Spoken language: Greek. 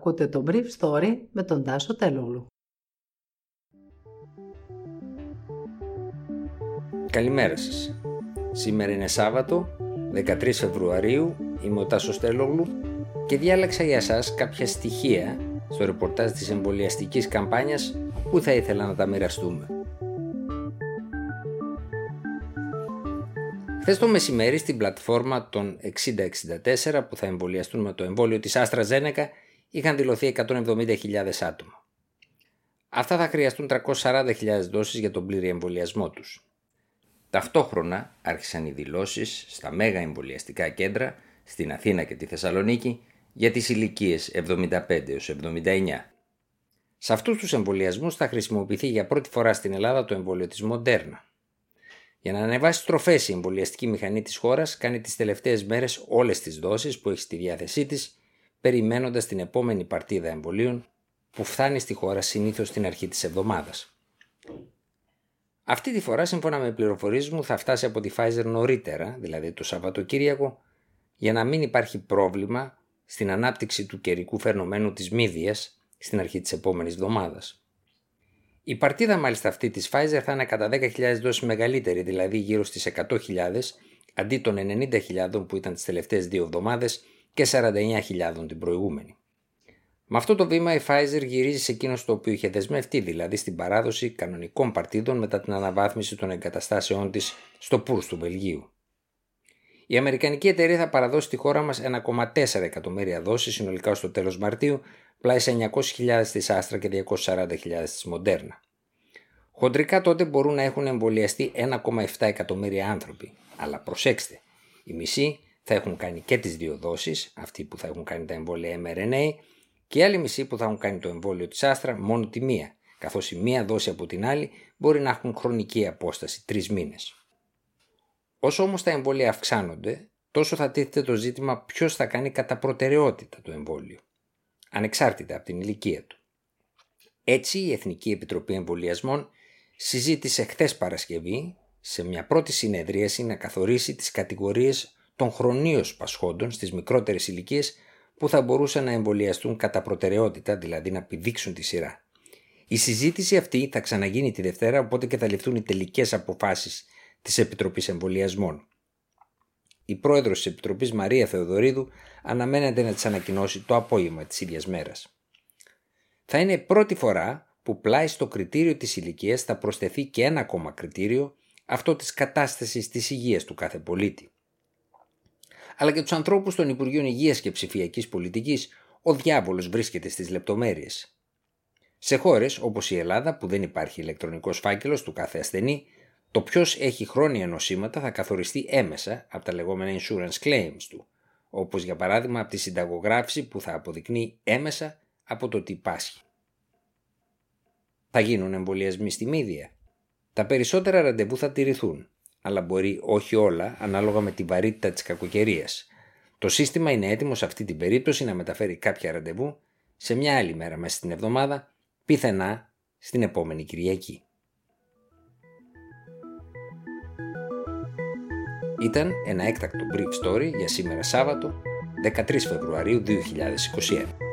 Ακούτε το Brief Story με τον Τάσο Τελούλου. Καλημέρα σας. Σήμερα είναι Σάββατο, 13 Φεβρουαρίου, είμαι ο Τάσος Τελούλου και διάλεξα για σας κάποια στοιχεία στο ρεπορτάζ της εμβολιαστικής καμπάνιας που θα ήθελα να τα μοιραστούμε. Χθες το μεσημέρι στην πλατφόρμα των 6064 που θα εμβολιαστούν με το εμβόλιο της Άστρα Ζένεκα είχαν δηλωθεί 170.000 άτομα. Αυτά θα χρειαστούν 340.000 δόσεις για τον πλήρη εμβολιασμό τους. Ταυτόχρονα άρχισαν οι δηλώσεις στα μέγα εμβολιαστικά κέντρα στην Αθήνα και τη Θεσσαλονίκη για τις ηλικίες 75 έως 79. Σε αυτούς τους εμβολιασμούς θα χρησιμοποιηθεί για πρώτη φορά στην Ελλάδα το εμβόλιο της Μοντέρνα. Για να ανεβάσει τροφές η εμβολιαστική μηχανή της χώρας, κάνει τις τελευταίες μέρες όλες τις δόσεις που έχει στη διάθεσή της, περιμένοντας την επόμενη παρτίδα εμβολίων που φτάνει στη χώρα συνήθως στην αρχή της εβδομάδας. Αυτή τη φορά, σύμφωνα με πληροφορίες μου, θα φτάσει από τη Pfizer νωρίτερα, δηλαδή το Σαββατοκύριακο, για να μην υπάρχει πρόβλημα στην ανάπτυξη του καιρικού φαινομένου της μύδιας στην αρχή της επόμενης εβδομάδας. Η παρτίδα μάλιστα αυτή της Pfizer θα είναι κατά 10.000 δόσεις μεγαλύτερη, δηλαδή γύρω στις 100.000, αντί των 90.000 που ήταν τις τελευταίες δύο εβδομάδες και 49.000 την προηγούμενη. Με αυτό το βήμα η Pfizer γυρίζει σε εκείνο στο οποίο είχε δεσμευτεί, δηλαδή στην παράδοση κανονικών παρτίδων μετά την αναβάθμιση των εγκαταστάσεών της στο Πούρς του Βελγίου. Η Αμερικανική εταιρεία θα παραδώσει στη χώρα μας 1,4 εκατομμύρια δόσεις συνολικά στο τέλος Μαρτίου πλάι σε 900.000 της Άστρα και 240.000 της Μοντέρνα. Χοντρικά τότε μπορούν να έχουν εμβολιαστεί 1,7 εκατομμύρια άνθρωποι. Αλλά προσέξτε, οι μισοί θα έχουν κάνει και τις δύο δόσεις, αυτοί που θα έχουν κάνει τα εμβόλια mRNA, και οι άλλοι μισοί που θα έχουν κάνει το εμβόλιο της Άστρα μόνο τη μία, καθώς η μία δόση από την άλλη μπορεί να έχουν χρονική απόσταση τρεις μήνες. Όσο όμως τα εμβόλια αυξάνονται, τόσο θα τίθεται το ζήτημα ποιος θα κάνει κατά προτεραιότητα το εμβόλιο ανεξάρτητα από την ηλικία του. Έτσι η Εθνική Επιτροπή Εμβολιασμών συζήτησε χθες Παρασκευή σε μια πρώτη συνεδρίαση να καθορίσει τις κατηγορίες των χρονίως πασχόντων στις μικρότερες ηλικίες που θα μπορούσαν να εμβολιαστούν κατά προτεραιότητα, δηλαδή να πηδήξουν τη σειρά. Η συζήτηση αυτή θα ξαναγίνει τη Δευτέρα, οπότε και θα ληφθούν οι τελικές αποφάσεις της Επιτροπής Εμβολιασμών. Η πρόεδρος της Επιτροπής Μαρία Θεοδωρίδου αναμένεται να της ανακοινώσει το απόγευμα της ίδιας μέρας. Θα είναι πρώτη φορά που πλάι στο κριτήριο της ηλικίας θα προσθεθεί και ένα ακόμα κριτήριο, αυτό της κατάστασης της υγείας του κάθε πολίτη. Αλλά και τους ανθρώπους των Υπουργείων Υγείας και Ψηφιακής Πολιτικής, ο διάβολος βρίσκεται στις λεπτομέρειες. Σε χώρες όπως η Ελλάδα που δεν υπάρχει ηλεκτρονικός φάκελος του κάθε ασθενή, το ποιος έχει χρόνια νοσήματα θα καθοριστεί έμεσα από τα λεγόμενα insurance claims του, όπως για παράδειγμα από τη συνταγογράφηση που θα αποδεικνύει έμεσα από το τι πάσχει. Θα γίνουν εμβολιασμοί στη μύδια. Τα περισσότερα ραντεβού θα τηρηθούν, αλλά μπορεί όχι όλα ανάλογα με τη βαρύτητα της κακοκαιρίας. Το σύστημα είναι έτοιμο σε αυτή την περίπτωση να μεταφέρει κάποια ραντεβού σε μια άλλη μέρα μέσα στην εβδομάδα, πιθανά στην επόμενη Κυριακή. Ήταν ένα έκτακτο brief story για σήμερα Σάββατο 13 Φεβρουαρίου 2021.